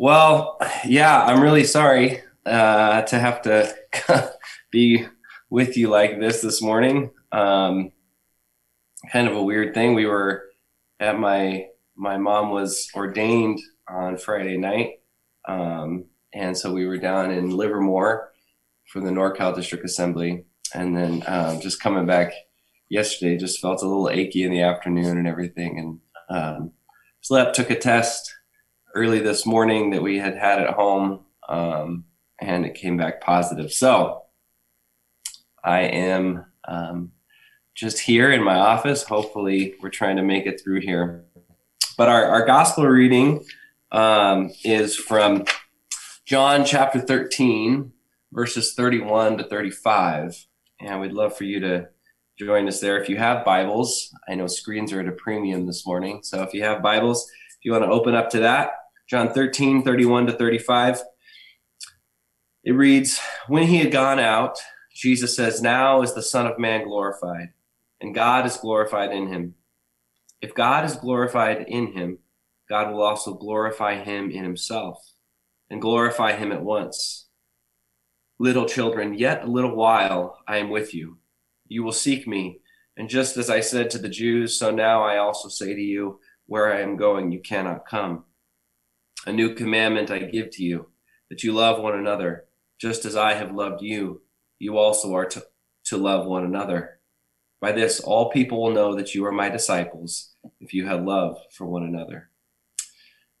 Well, yeah, I'm really sorry uh, to have to be with you like this this morning. Um, kind of a weird thing. We were at my my mom was ordained on Friday night, um, and so we were down in Livermore for the NorCal District Assembly, and then um, just coming back yesterday. Just felt a little achy in the afternoon and everything, and um, slept. Took a test early this morning that we had had at home, um, and it came back positive. So I am um, just here in my office. Hopefully, we're trying to make it through here. But our, our gospel reading um, is from John chapter 13, verses 31 to 35. And we'd love for you to join us there. If you have Bibles, I know screens are at a premium this morning. So if you have Bibles, if you want to open up to that, John 13, 31 to 35. It reads, When he had gone out, Jesus says, Now is the Son of Man glorified, and God is glorified in him. If God is glorified in him, God will also glorify him in himself, and glorify him at once. Little children, yet a little while I am with you. You will seek me, and just as I said to the Jews, so now I also say to you, Where I am going, you cannot come. A new commandment I give to you, that you love one another, just as I have loved you. You also are to, to love one another. By this, all people will know that you are my disciples, if you have love for one another.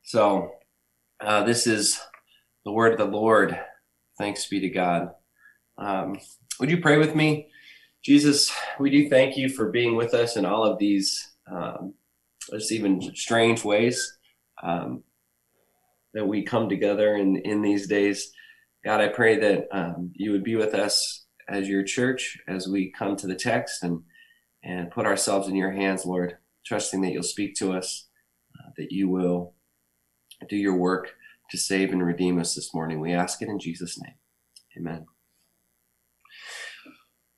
So, uh, this is the word of the Lord. Thanks be to God. Um, would you pray with me? Jesus, we do thank you for being with us in all of these, um, just even strange ways. Um, that we come together in, in these days. God, I pray that um, you would be with us as your church as we come to the text and, and put ourselves in your hands, Lord, trusting that you'll speak to us, uh, that you will do your work to save and redeem us this morning. We ask it in Jesus' name. Amen.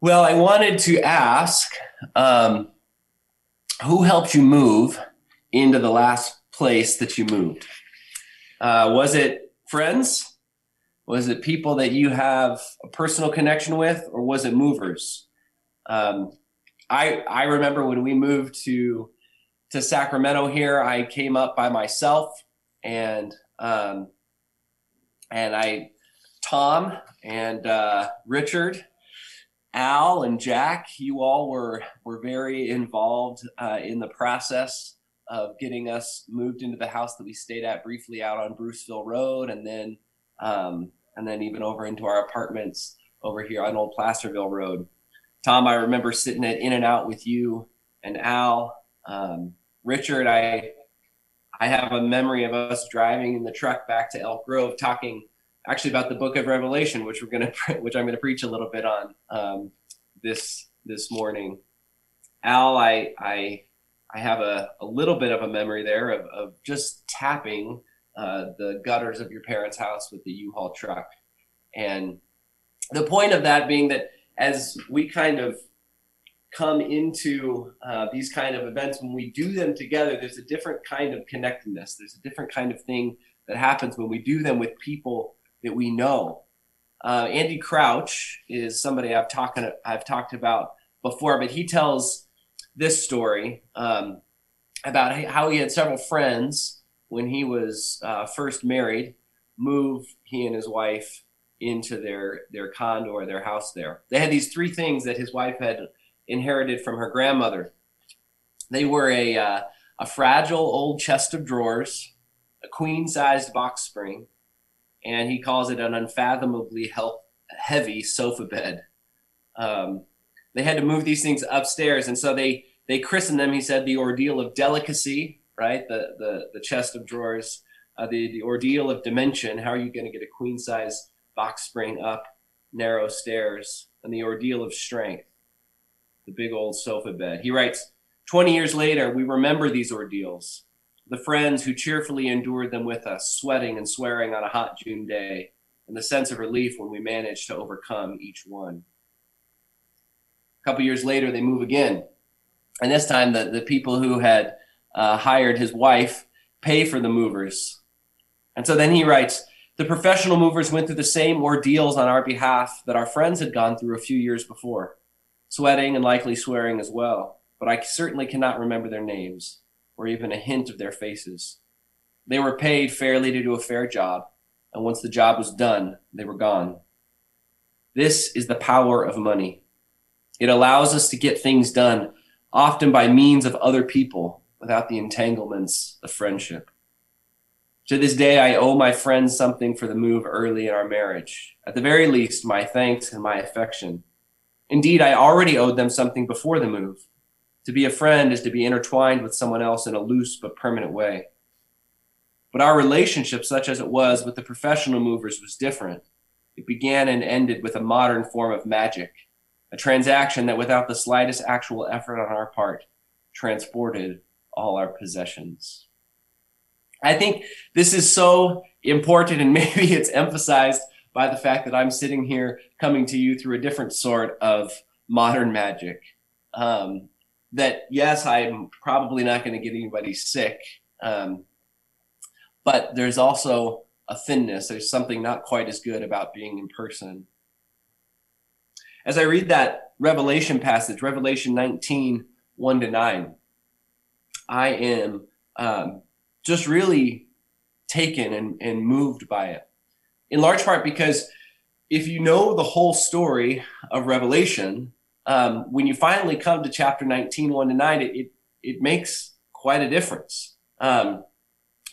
Well, I wanted to ask um, who helped you move into the last place that you moved? Uh, was it friends? Was it people that you have a personal connection with, or was it movers? Um, I I remember when we moved to to Sacramento here, I came up by myself, and um, and I Tom and uh, Richard, Al and Jack, you all were were very involved uh, in the process of getting us moved into the house that we stayed at briefly out on Bruceville Road, and then um, and then even over into our apartments over here on Old Placerville Road. Tom, I remember sitting at In and Out with you and Al, um, Richard. I I have a memory of us driving in the truck back to Elk Grove, talking actually about the Book of Revelation, which we're gonna which I'm gonna preach a little bit on um, this this morning. Al, I I I have a, a little bit of a memory there of, of just tapping uh, the gutters of your parents' house with the U-Haul truck. And the point of that being that as we kind of come into uh, these kind of events, when we do them together, there's a different kind of connectedness. There's a different kind of thing that happens when we do them with people that we know. Uh, Andy Crouch is somebody I've talked I've talked about before, but he tells this story um, about how he had several friends when he was uh, first married move he and his wife into their their condo or their house there. They had these three things that his wife had inherited from her grandmother. They were a uh, a fragile old chest of drawers, a queen sized box spring, and he calls it an unfathomably heavy sofa bed. Um, they had to move these things upstairs, and so they they christened them. He said the ordeal of delicacy, right? The the the chest of drawers, uh, the the ordeal of dimension. How are you going to get a queen size box spring up narrow stairs? And the ordeal of strength, the big old sofa bed. He writes, 20 years later, we remember these ordeals, the friends who cheerfully endured them with us, sweating and swearing on a hot June day, and the sense of relief when we managed to overcome each one. A couple years later, they move again. And this time, the, the people who had uh, hired his wife pay for the movers. And so then he writes The professional movers went through the same ordeals on our behalf that our friends had gone through a few years before, sweating and likely swearing as well. But I certainly cannot remember their names or even a hint of their faces. They were paid fairly to do a fair job, and once the job was done, they were gone. This is the power of money. It allows us to get things done, often by means of other people, without the entanglements of friendship. To this day, I owe my friends something for the move early in our marriage. At the very least, my thanks and my affection. Indeed, I already owed them something before the move. To be a friend is to be intertwined with someone else in a loose but permanent way. But our relationship, such as it was with the professional movers, was different. It began and ended with a modern form of magic, a transaction that, without the slightest actual effort on our part, transported all our possessions. I think this is so important, and maybe it's emphasized by the fact that I'm sitting here coming to you through a different sort of modern magic. Um, that yes, I'm probably not going to get anybody sick, um, but there's also a thinness. There's something not quite as good about being in person. As I read that Revelation passage, Revelation 19, 1 to 9, I am um, just really taken and, and moved by it. In large part because if you know the whole story of Revelation, um, when you finally come to chapter 19, 1 to 9, it, it, it makes quite a difference. Um,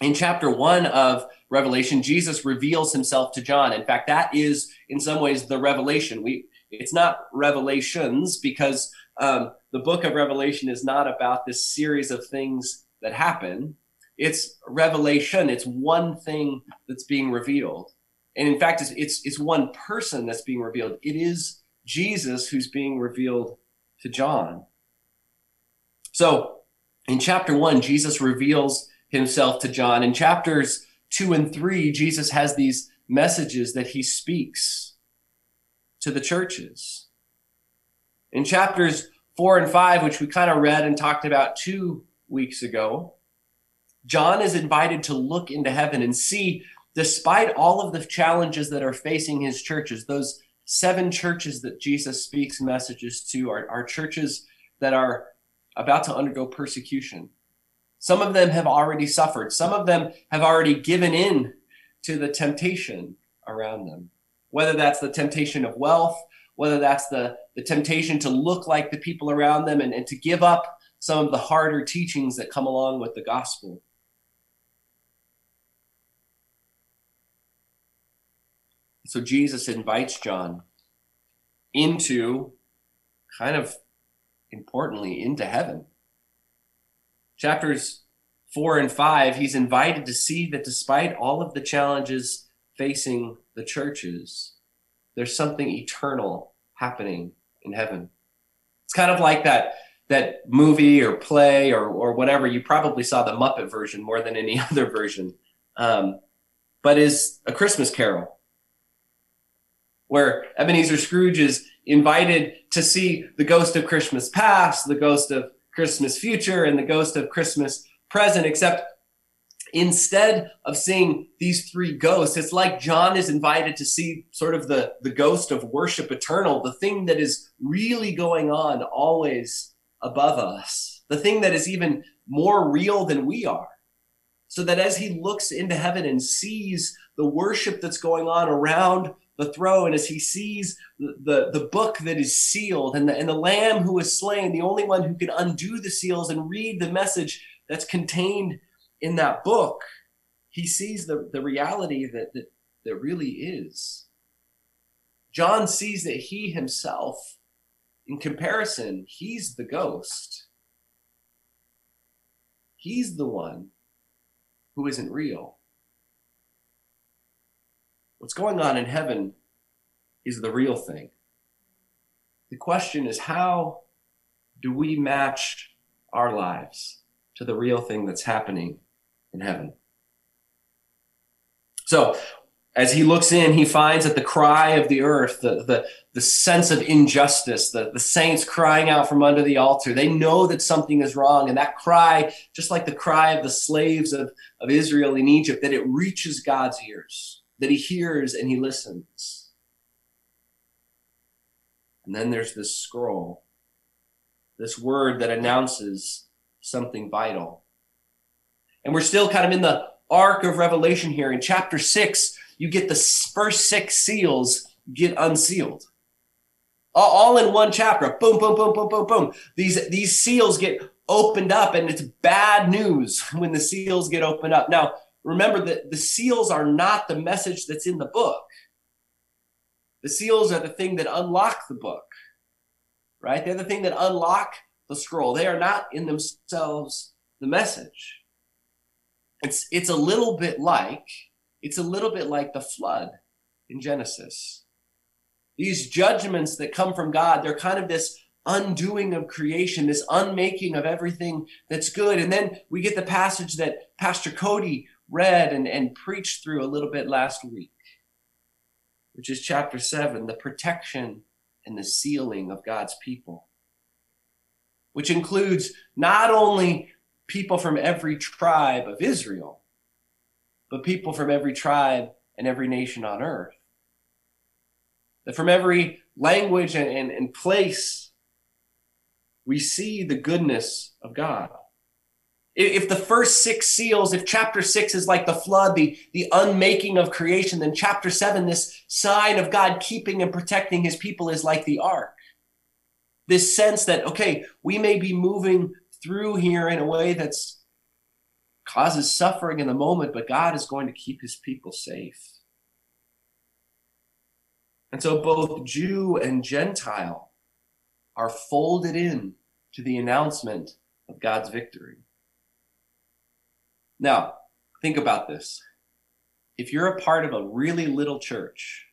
in chapter 1 of Revelation, Jesus reveals himself to John. In fact, that is in some ways the revelation. We it's not revelations because um, the book of Revelation is not about this series of things that happen. It's revelation. It's one thing that's being revealed, and in fact, it's it's, it's one person that's being revealed. It is Jesus who's being revealed to John. So, in chapter one, Jesus reveals himself to John. In chapters two and three, Jesus has these messages that he speaks to the churches. In chapters four and five, which we kind of read and talked about two weeks ago, John is invited to look into heaven and see, despite all of the challenges that are facing his churches, those seven churches that Jesus speaks messages to are, are churches that are about to undergo persecution. Some of them have already suffered. Some of them have already given in to the temptation around them, whether that's the temptation of wealth, whether that's the, the temptation to look like the people around them and, and to give up some of the harder teachings that come along with the gospel. So Jesus invites John into kind of importantly into heaven chapters four and five, he's invited to see that despite all of the challenges facing the churches, there's something eternal happening in heaven. It's kind of like that that movie or play or or whatever. You probably saw the Muppet version more than any other version, um, but is a Christmas Carol, where Ebenezer Scrooge is invited to see the ghost of Christmas past, the ghost of Christmas future and the ghost of Christmas present, except instead of seeing these three ghosts, it's like John is invited to see sort of the, the ghost of worship eternal, the thing that is really going on always above us, the thing that is even more real than we are. So that as he looks into heaven and sees the worship that's going on around the throne as he sees the, the, the, book that is sealed and the, and the lamb who is slain, the only one who can undo the seals and read the message that's contained in that book. He sees the, the reality that, that, that really is. John sees that he himself, in comparison, he's the ghost. He's the one who isn't real. What's going on in heaven is the real thing. The question is how do we match our lives to the real thing that's happening in heaven? So, As he looks in, he finds that the cry of the earth, the, the, the sense of injustice, the, the saints crying out from under the altar, they know that something is wrong. And that cry, just like the cry of the slaves of, of Israel in Egypt, that it reaches God's ears, that he hears and he listens. And then there's this scroll, this word that announces something vital. And we're still kind of in the arc of Revelation here. In chapter six, you get the first six seals get unsealed. All in one chapter. Boom, boom, boom, boom, boom, boom. These, these seals get opened up, and it's bad news when the seals get opened up. Now, remember that the seals are not the message that's in the book. The seals are the thing that unlock the book, right? They're the thing that unlock the scroll. They are not in themselves the message. It's, it's a little bit like it's a little bit like the flood in Genesis. These judgments that come from God, they're kind of this undoing of creation, this unmaking of everything that's good. And then we get the passage that Pastor Cody read and, and preached through a little bit last week, which is chapter seven, the protection and the sealing of God's people, which includes not only people from every tribe of Israel, but people from every tribe and every nation on earth. That from every language and, and, and place, we see the goodness of God. If the first six seals, if chapter six is like the flood, the, the unmaking of creation, then chapter seven, this sign of God keeping and protecting his people, is like the ark. This sense that, okay, we may be moving through here in a way that's causes suffering in the moment, but God is going to keep his people safe. And so both Jew and Gentile are folded in to the announcement of God's victory. Now, think about this. If you're a part of a really little church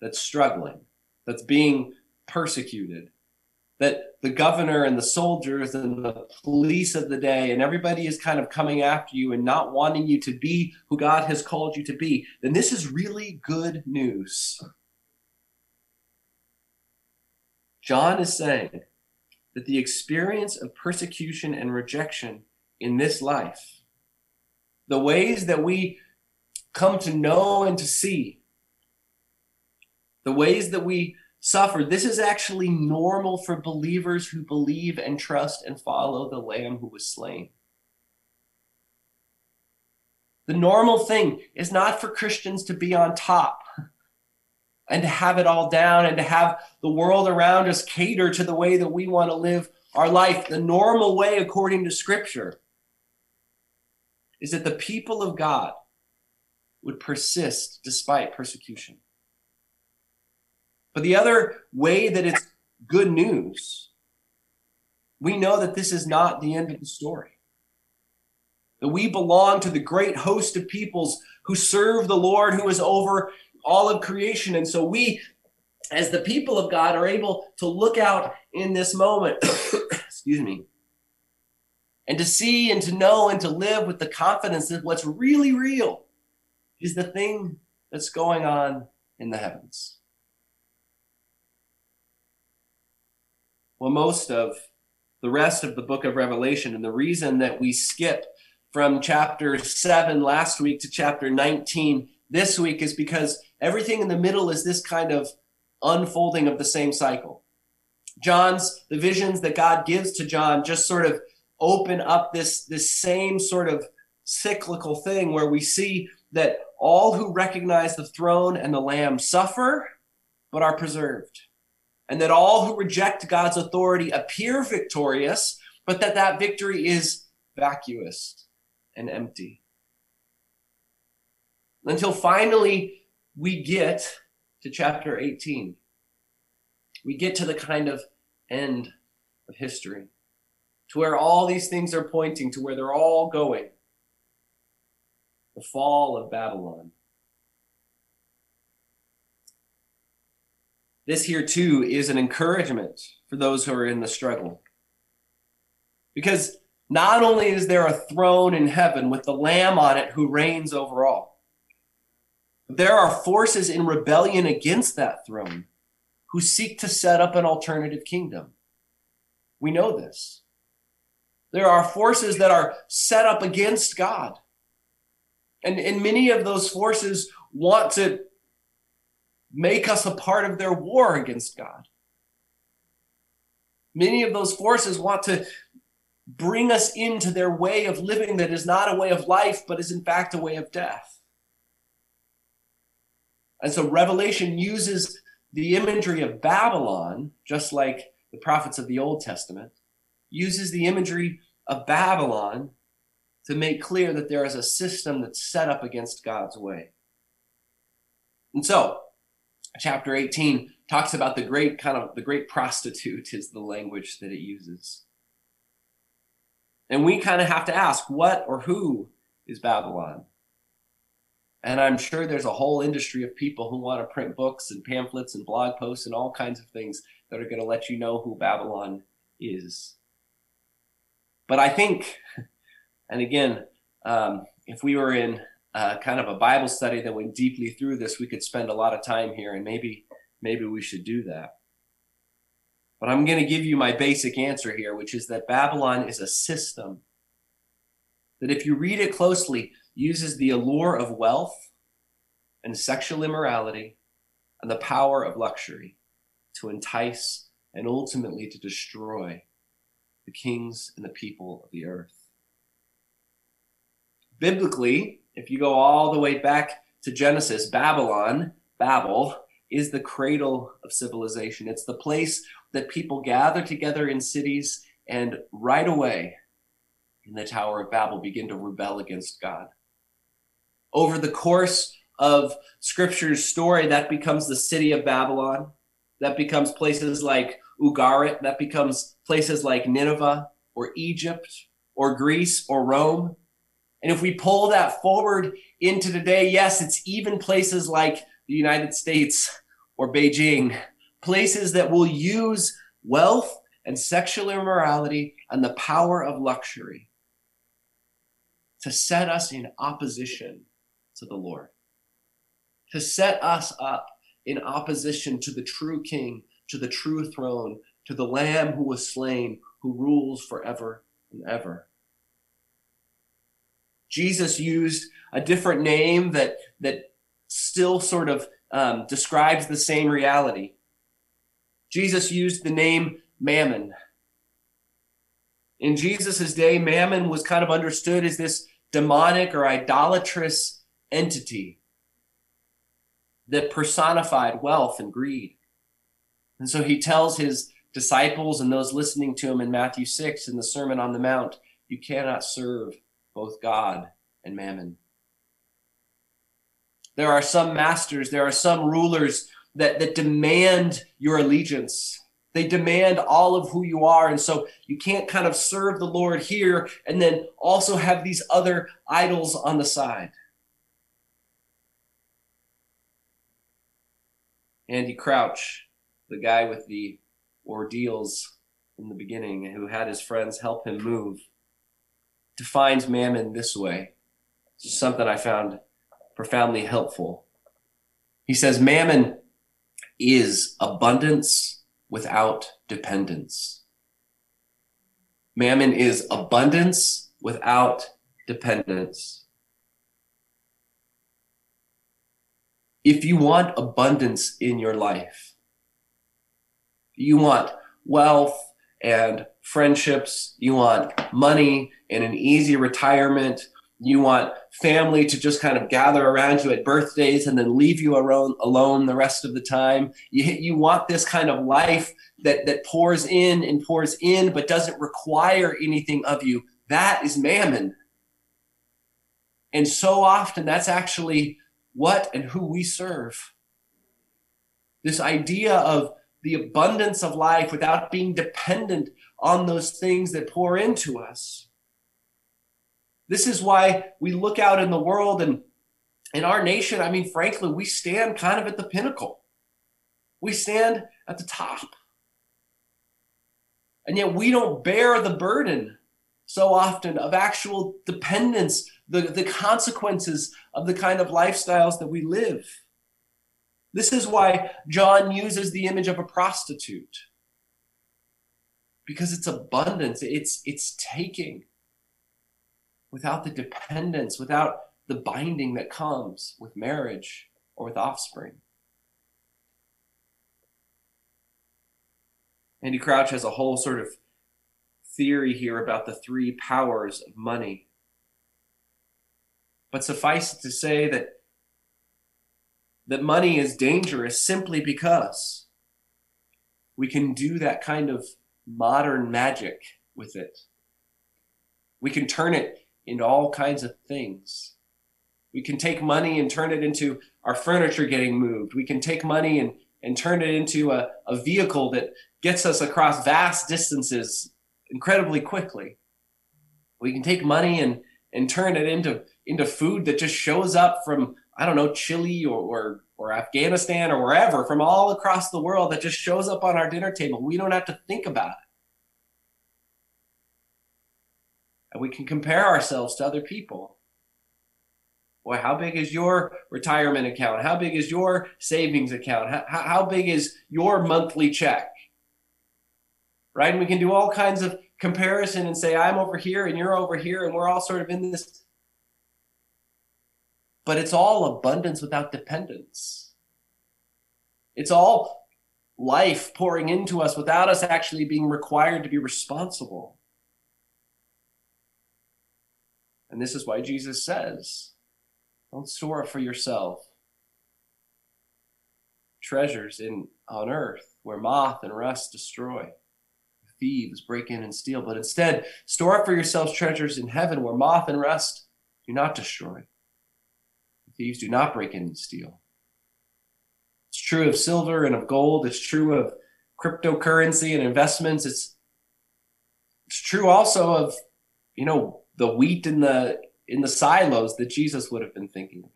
that's struggling, that's being persecuted, that the governor and the soldiers and the police of the day and everybody is kind of coming after you and not wanting you to be who God has called you to be, then this is really good news. John is saying that the experience of persecution and rejection in this life, the ways that we come to know and to see, the ways that we suffered. This is actually normal for believers who believe and trust and follow the Lamb who was slain. The normal thing is not for Christians to be on top and to have it all down and to have the world around us cater to the way that we want to live our life. The normal way, according to Scripture, is that the people of God would persist despite persecution. But the other way that it's good news, we know that this is not the end of the story. That we belong to the great host of peoples who serve the Lord who is over all of creation. And so we, as the people of God, are able to look out in this moment, excuse me, and to see and to know and to live with the confidence that what's really real is the thing that's going on in the heavens. Well, most of the rest of the book of Revelation. And the reason that we skip from chapter 7 last week to chapter 19 this week is because everything in the middle is this kind of unfolding of the same cycle. John's, the visions that God gives to John just sort of open up this, this same sort of cyclical thing where we see that all who recognize the throne and the lamb suffer but are preserved and that all who reject God's authority appear victorious, but that that victory is vacuous and empty. Until finally we get to chapter 18. We get to the kind of end of history, to where all these things are pointing, to where they're all going. The fall of Babylon. This here too is an encouragement for those who are in the struggle. Because not only is there a throne in heaven with the Lamb on it who reigns over all, There are forces in rebellion against that throne who seek to set up an alternative kingdom. We know this. There are forces that are set up against God. And, and many of those forces want to make us a part of their war against God. Many of those forces want to bring us into their way of living that is not a way of life, but is in fact a way of death. And so Revelation uses the imagery of Babylon, just like the prophets of the Old Testament, uses the imagery of Babylon to make clear that there is a system that's set up against God's way. And so, chapter 18 talks about the great kind of the great prostitute is the language that it uses. And we kind of have to ask what or who is Babylon? And I'm sure there's a whole industry of people who want to print books and pamphlets and blog posts and all kinds of things that are going to let you know who Babylon is. But I think, and again, um, if we were in uh, kind of a Bible study that went deeply through this, we could spend a lot of time here, and maybe maybe we should do that. But I'm going to give you my basic answer here, which is that Babylon is a system that, if you read it closely, uses the allure of wealth and sexual immorality and the power of luxury to entice and ultimately to destroy the kings and the people of the earth. Biblically, if you go all the way back to Genesis, Babylon, Babel, is the cradle of civilization. It's the place that people gather together in cities and right away in the Tower of Babel begin to rebel against God. Over the course of Scripture's story, that becomes the city of Babylon. That becomes places like Ugarit. That becomes places like Nineveh or Egypt or Greece or Rome. And if we pull that forward into today, yes, it's even places like the United States or Beijing, places that will use wealth and sexual immorality and the power of luxury to set us in opposition to the Lord, to set us up in opposition to the true King, to the true throne, to the Lamb who was slain, who rules forever and ever. Jesus used a different name that, that still sort of um, describes the same reality. Jesus used the name mammon. In Jesus' day, mammon was kind of understood as this demonic or idolatrous entity that personified wealth and greed. And so he tells his disciples and those listening to him in Matthew 6 in the Sermon on the Mount, you cannot serve both God and mammon. There are some masters, there are some rulers that, that demand your allegiance. They demand all of who you are. And so you can't kind of serve the Lord here and then also have these other idols on the side. Andy Crouch, the guy with the ordeals in the beginning, who had his friends help him move, defines mammon this way. Something I found profoundly helpful. He says, Mammon is abundance without dependence. Mammon is abundance without dependence. If you want abundance in your life, you want wealth and friendships, you want money and an easy retirement, you want family to just kind of gather around you at birthdays and then leave you alone, alone the rest of the time. You, you want this kind of life that, that pours in and pours in, but doesn't require anything of you. That is mammon. And so often that's actually what and who we serve. This idea of the abundance of life without being dependent on those things that pour into us. This is why we look out in the world and in our nation, I mean, frankly, we stand kind of at the pinnacle. We stand at the top. And yet we don't bear the burden so often of actual dependence the, the consequences of the kind of lifestyles that we live. This is why John uses the image of a prostitute. Because it's abundance, it's, it's taking without the dependence, without the binding that comes with marriage or with offspring. Andy Crouch has a whole sort of theory here about the three powers of money. But suffice it to say that that money is dangerous simply because we can do that kind of modern magic with it. We can turn it into all kinds of things. We can take money and turn it into our furniture getting moved. We can take money and, and turn it into a, a vehicle that gets us across vast distances incredibly quickly. We can take money and, and turn it into, into food that just shows up from, I don't know, Chile or, or, or Afghanistan or wherever, from all across the world that just shows up on our dinner table. We don't have to think about it. And we can compare ourselves to other people. Boy, how big is your retirement account? How big is your savings account? How, how big is your monthly check? Right? And we can do all kinds of comparison and say, I'm over here and you're over here, and we're all sort of in this. But it's all abundance without dependence. It's all life pouring into us without us actually being required to be responsible. And this is why Jesus says, don't store up for yourself treasures in on earth where moth and rust destroy. Thieves break in and steal, but instead store up for yourselves treasures in heaven where moth and rust do not destroy. Thieves do not break in and steal. It's true of silver and of gold. It's true of cryptocurrency and investments. It's it's true also of you know the wheat in the in the silos that Jesus would have been thinking about.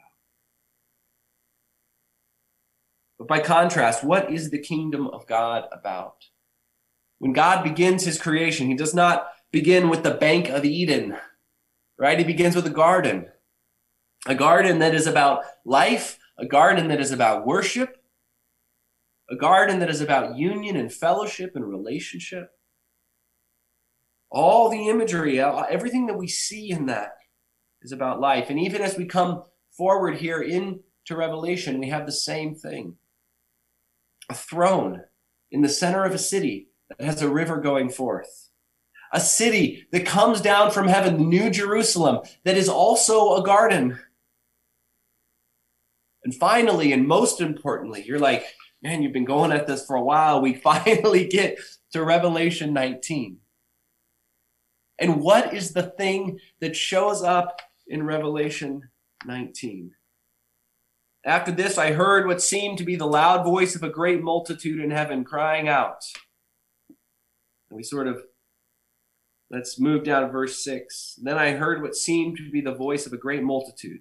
But by contrast, what is the kingdom of God about? When God begins his creation, he does not begin with the bank of Eden, right? He begins with a garden. A garden that is about life, a garden that is about worship, a garden that is about union and fellowship and relationship all the imagery, everything that we see in that is about life. And even as we come forward here into Revelation, we have the same thing a throne in the center of a city that has a river going forth. A city that comes down from heaven, the New Jerusalem, that is also a garden. And finally, and most importantly, you're like, man, you've been going at this for a while. We finally get to Revelation 19. And what is the thing that shows up in Revelation 19? After this, I heard what seemed to be the loud voice of a great multitude in heaven crying out. And we sort of, let's move down to verse 6. Then I heard what seemed to be the voice of a great multitude,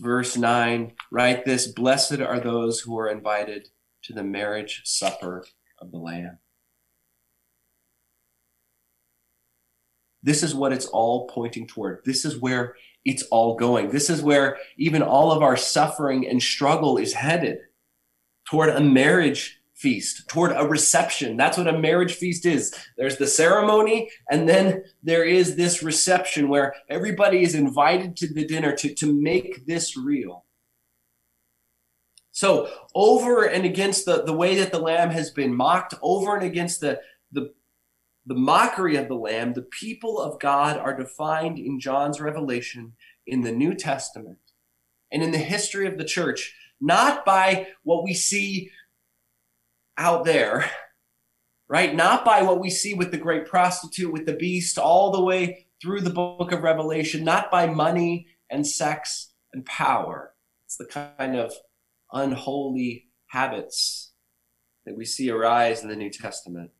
verse 9, write this Blessed are those who are invited to the marriage supper of the Lamb. This is what it's all pointing toward. This is where it's all going. This is where even all of our suffering and struggle is headed toward a marriage feast, toward a reception. That's what a marriage feast is. There's the ceremony, and then there is this reception where everybody is invited to the dinner to, to make this real. So, over and against the, the way that the lamb has been mocked, over and against the, the the mockery of the Lamb, the people of God are defined in John's revelation in the New Testament and in the history of the church, not by what we see out there, right? Not by what we see with the great prostitute, with the beast, all the way through the book of Revelation, not by money and sex and power. It's the kind of unholy habits that we see arise in the New Testament.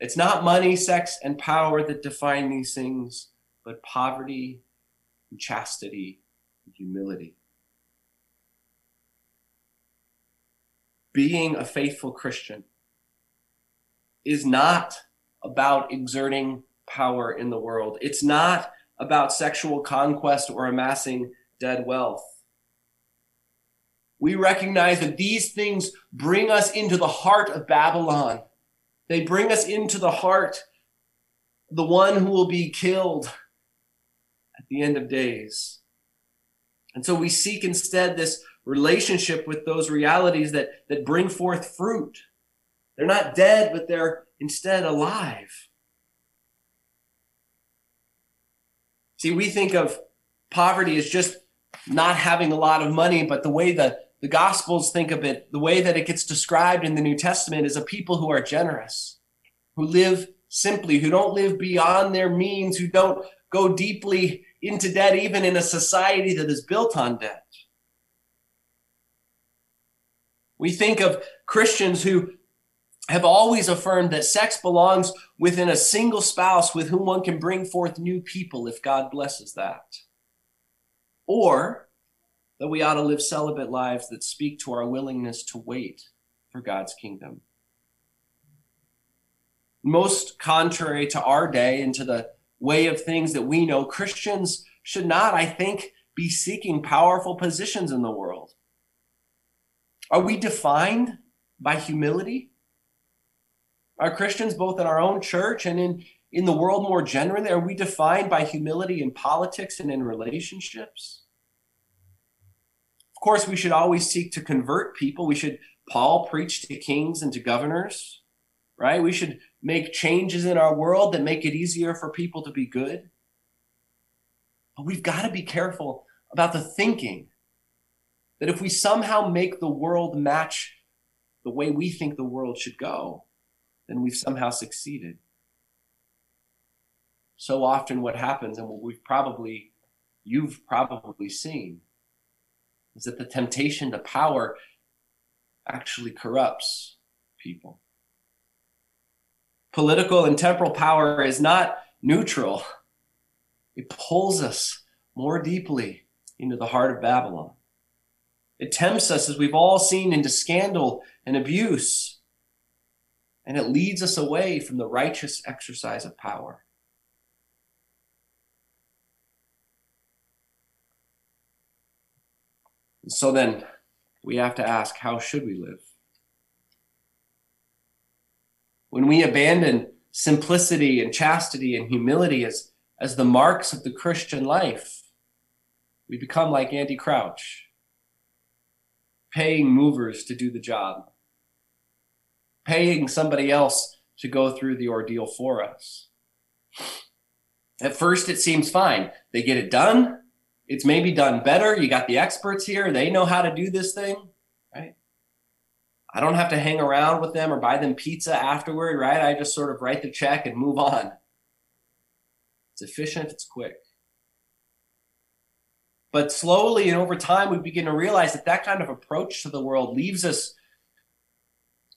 It's not money, sex, and power that define these things, but poverty and chastity and humility. Being a faithful Christian is not about exerting power in the world. It's not about sexual conquest or amassing dead wealth. We recognize that these things bring us into the heart of Babylon. They bring us into the heart, the one who will be killed at the end of days. And so we seek instead this relationship with those realities that, that bring forth fruit. They're not dead, but they're instead alive. See, we think of poverty as just not having a lot of money, but the way the, the Gospels think of it, the way that it gets described in the New Testament is a people who are generous, who live simply, who don't live beyond their means, who don't go deeply into debt, even in a society that is built on debt. We think of Christians who have always affirmed that sex belongs within a single spouse with whom one can bring forth new people if God blesses that. Or that we ought to live celibate lives that speak to our willingness to wait for God's kingdom. Most contrary to our day and to the way of things that we know, Christians should not, I think, be seeking powerful positions in the world. Are we defined by humility? Are Christians, both in our own church and in, in the world more generally, are we defined by humility in politics and in relationships? Of course, we should always seek to convert people. We should, Paul preached to kings and to governors, right? We should make changes in our world that make it easier for people to be good. But we've got to be careful about the thinking that if we somehow make the world match the way we think the world should go, then we've somehow succeeded. So often, what happens, and what we've probably, you've probably seen, is that the temptation to power actually corrupts people. Political and temporal power is not neutral, it pulls us more deeply into the heart of Babylon. It tempts us, as we've all seen, into scandal and abuse and it leads us away from the righteous exercise of power. And so then we have to ask how should we live? When we abandon simplicity and chastity and humility as, as the marks of the Christian life, we become like Andy Crouch, paying movers to do the job paying somebody else to go through the ordeal for us. At first, it seems fine. They get it done. It's maybe done better. You got the experts here. They know how to do this thing, right? I don't have to hang around with them or buy them pizza afterward, right? I just sort of write the check and move on. It's efficient, it's quick. But slowly and over time, we begin to realize that that kind of approach to the world leaves us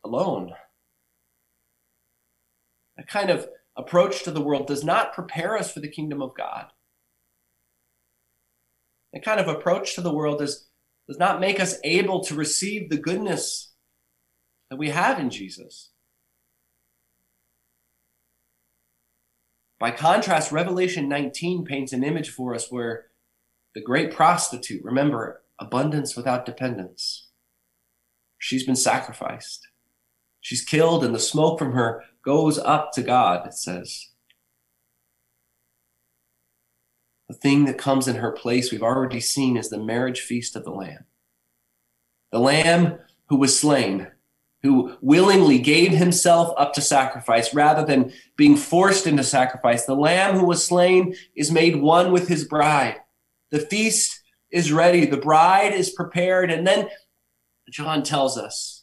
alone. That kind of approach to the world does not prepare us for the kingdom of God. That kind of approach to the world does, does not make us able to receive the goodness that we have in Jesus. By contrast, Revelation 19 paints an image for us where the great prostitute, remember, abundance without dependence, she's been sacrificed. She's killed, and the smoke from her goes up to God, it says. The thing that comes in her place, we've already seen, is the marriage feast of the Lamb. The Lamb who was slain, who willingly gave himself up to sacrifice rather than being forced into sacrifice. The Lamb who was slain is made one with his bride. The feast is ready, the bride is prepared. And then John tells us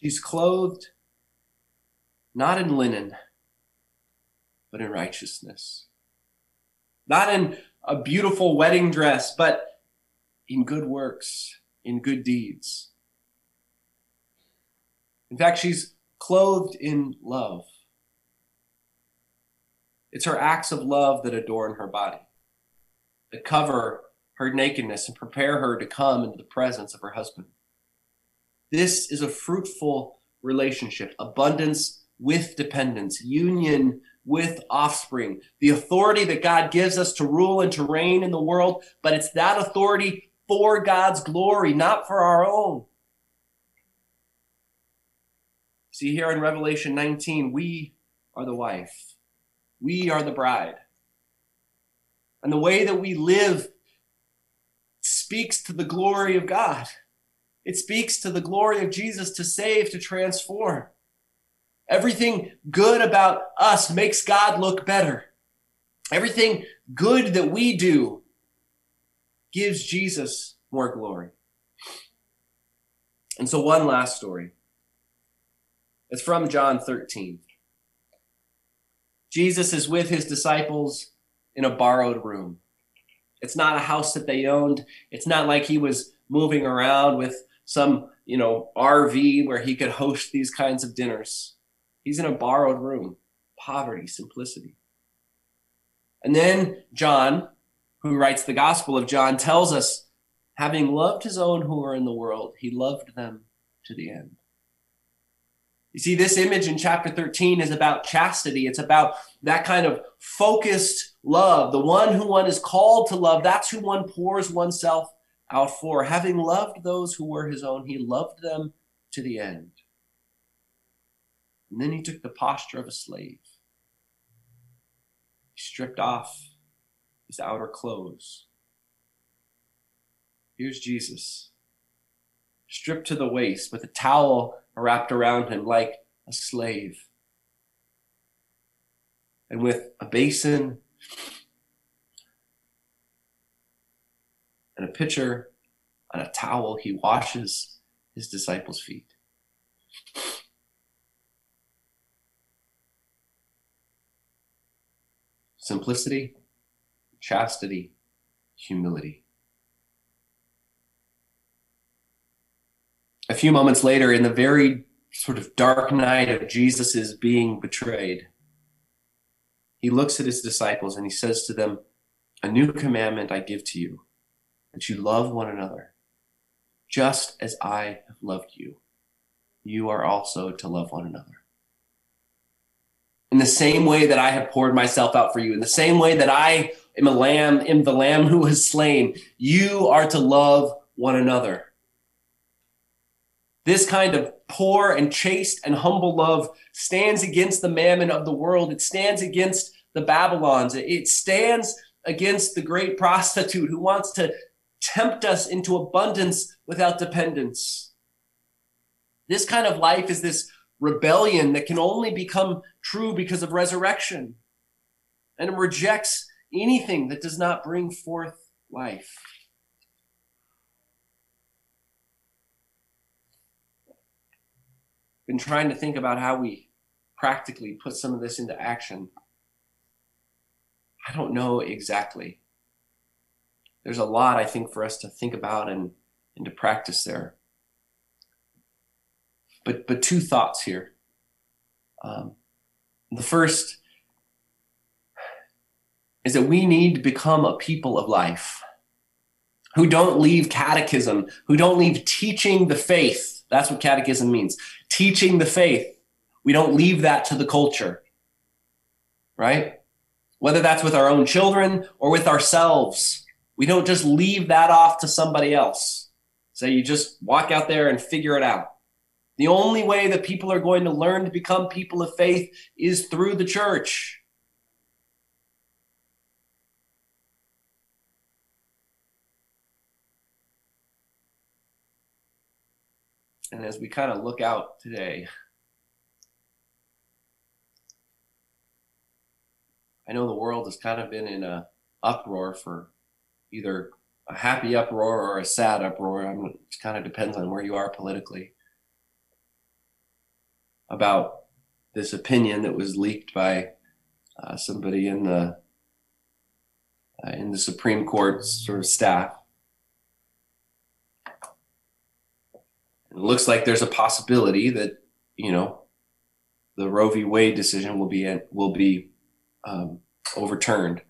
She's clothed not in linen, but in righteousness. Not in a beautiful wedding dress, but in good works, in good deeds. In fact, she's clothed in love. It's her acts of love that adorn her body, that cover her nakedness and prepare her to come into the presence of her husband. This is a fruitful relationship, abundance with dependence, union with offspring, the authority that God gives us to rule and to reign in the world, but it's that authority for God's glory, not for our own. See here in Revelation 19, we are the wife, we are the bride. And the way that we live speaks to the glory of God. It speaks to the glory of Jesus to save, to transform. Everything good about us makes God look better. Everything good that we do gives Jesus more glory. And so, one last story. It's from John 13. Jesus is with his disciples in a borrowed room. It's not a house that they owned. It's not like he was moving around with some, you know, RV where he could host these kinds of dinners. He's in a borrowed room. Poverty, simplicity. And then John, who writes the Gospel of John, tells us having loved his own who are in the world, he loved them to the end. You see, this image in chapter 13 is about chastity. It's about that kind of focused love. The one who one is called to love, that's who one pours oneself out for. Having loved those who were his own, he loved them to the end. And then he took the posture of a slave. He stripped off his outer clothes. Here's Jesus, stripped to the waist with a towel wrapped around him like a slave. And with a basin and a pitcher and a towel, he washes his disciples' feet. Simplicity, chastity, humility. A few moments later, in the very sort of dark night of Jesus' being betrayed, he looks at his disciples and he says to them, A new commandment I give to you, that you love one another, just as I have loved you. You are also to love one another. In the same way that I have poured myself out for you, in the same way that I am a lamb, am the lamb who was slain, you are to love one another. This kind of poor and chaste and humble love stands against the mammon of the world. It stands against the Babylons. It stands against the great prostitute who wants to tempt us into abundance without dependence. This kind of life is this rebellion that can only become true because of resurrection. And it rejects anything that does not bring forth life. Been trying to think about how we practically put some of this into action. I don't know exactly. There's a lot, I think, for us to think about and, and to practice there. But, but two thoughts here. Um, the first is that we need to become a people of life who don't leave catechism, who don't leave teaching the faith that's what catechism means. Teaching the faith. We don't leave that to the culture, right? Whether that's with our own children or with ourselves, we don't just leave that off to somebody else. Say you just walk out there and figure it out. The only way that people are going to learn to become people of faith is through the church. And as we kind of look out today, I know the world has kind of been in a uproar for either a happy uproar or a sad uproar. I mean, it kind of depends on where you are politically. About this opinion that was leaked by uh, somebody in the uh, in the Supreme Court sort of staff. It looks like there's a possibility that you know the Roe v. Wade decision will be will be um, overturned.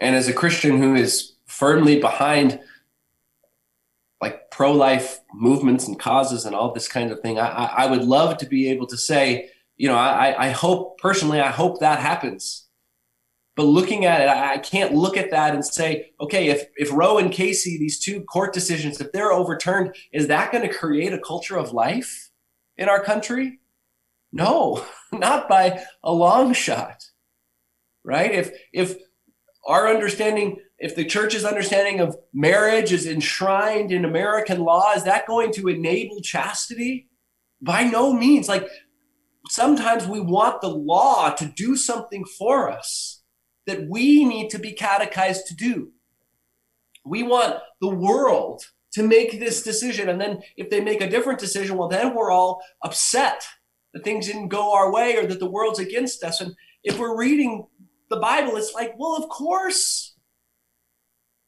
And as a Christian who is firmly behind like pro-life movements and causes and all this kind of thing, I, I would love to be able to say, you know, I, I hope personally, I hope that happens. But looking at it, I can't look at that and say, okay, if, if Roe and Casey, these two court decisions, if they're overturned, is that going to create a culture of life in our country? No, not by a long shot. Right? If if our understanding, if the church's understanding of marriage is enshrined in American law, is that going to enable chastity? By no means. Like sometimes we want the law to do something for us that we need to be catechized to do. We want the world to make this decision. And then if they make a different decision, well, then we're all upset that things didn't go our way or that the world's against us. And if we're reading the Bible, it's like, well, of course.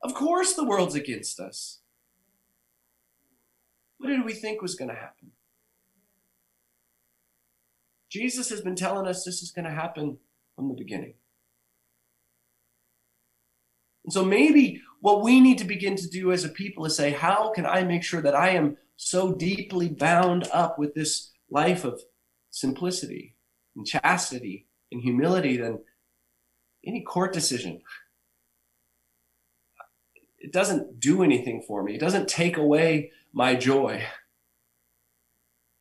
Of course the world's against us. What did we think was going to happen? Jesus has been telling us this is going to happen from the beginning. And so maybe what we need to begin to do as a people is say, how can I make sure that I am so deeply bound up with this life of simplicity and chastity and humility than any court decision. It doesn't do anything for me. It doesn't take away my joy.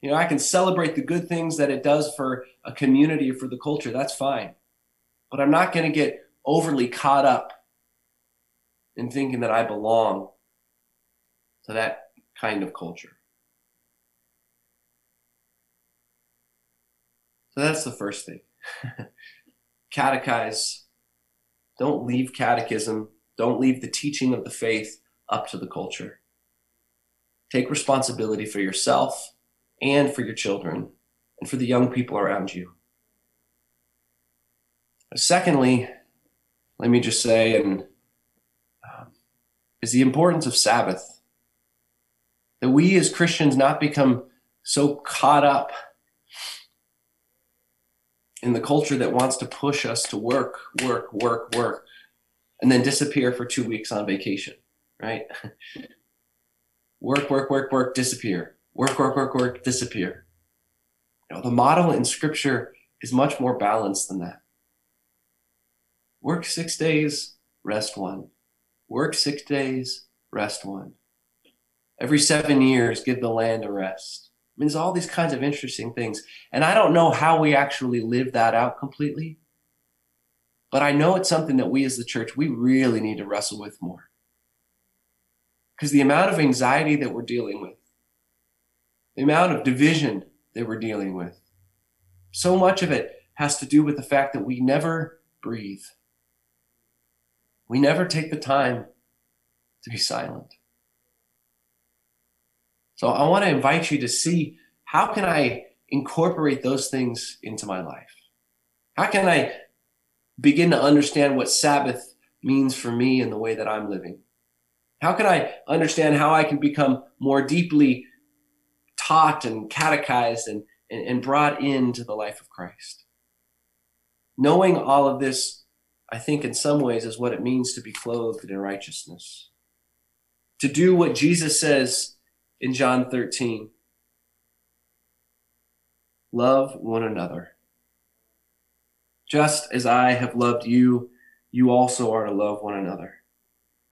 You know, I can celebrate the good things that it does for a community or for the culture. That's fine. But I'm not going to get overly caught up in thinking that I belong to that kind of culture. So that's the first thing. Catechize. Don't leave catechism. Don't leave the teaching of the faith up to the culture. Take responsibility for yourself and for your children and for the young people around you. Secondly, let me just say, and is the importance of Sabbath. That we as Christians not become so caught up in the culture that wants to push us to work, work, work, work, and then disappear for two weeks on vacation, right? work, work, work, work, disappear. Work, work, work, work, disappear. You know, the model in scripture is much more balanced than that. Work six days, rest one. Work six days, rest one. Every seven years, give the land a rest I mean, there's all these kinds of interesting things. And I don't know how we actually live that out completely. But I know it's something that we as the church, we really need to wrestle with more. Because the amount of anxiety that we're dealing with, the amount of division that we're dealing with, so much of it has to do with the fact that we never breathe. We never take the time to be silent. So I want to invite you to see how can I incorporate those things into my life? How can I begin to understand what Sabbath means for me in the way that I'm living? How can I understand how I can become more deeply taught and catechized and, and, and brought into the life of Christ? Knowing all of this, I think in some ways is what it means to be clothed in righteousness. To do what Jesus says in John 13. Love one another. Just as I have loved you, you also are to love one another.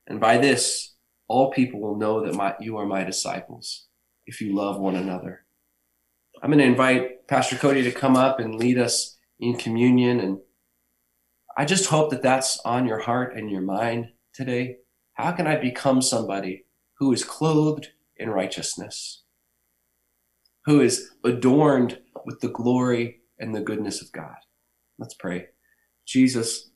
And by this, all people will know that my, you are my disciples if you love one another. I'm going to invite Pastor Cody to come up and lead us in communion. And I just hope that that's on your heart and your mind today. How can I become somebody who is clothed in righteousness, who is adorned with the glory and the goodness of God. Let's pray. Jesus,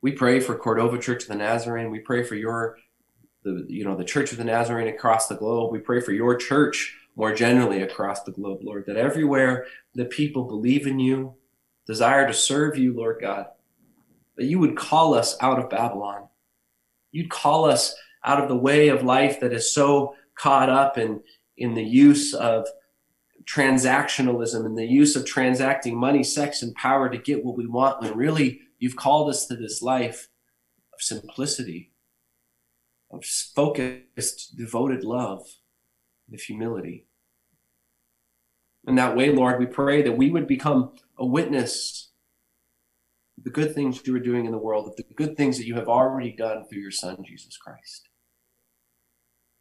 we pray for Cordova Church of the Nazarene. We pray for your, the, you know, the Church of the Nazarene across the globe. We pray for your church more generally across the globe, Lord, that everywhere the people believe in you, desire to serve you, Lord God, that you would call us out of Babylon. You'd call us out of the way of life that is so caught up in, in the use of transactionalism and the use of transacting money, sex, and power to get what we want, when really you've called us to this life of simplicity, of focused, devoted love, of humility. In that way, Lord, we pray that we would become a witness of the good things you are doing in the world, of the good things that you have already done through your Son, Jesus Christ.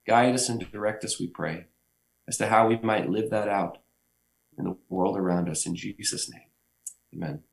Guide us and direct us, we pray, as to how we might live that out in the world around us. In Jesus' name, amen.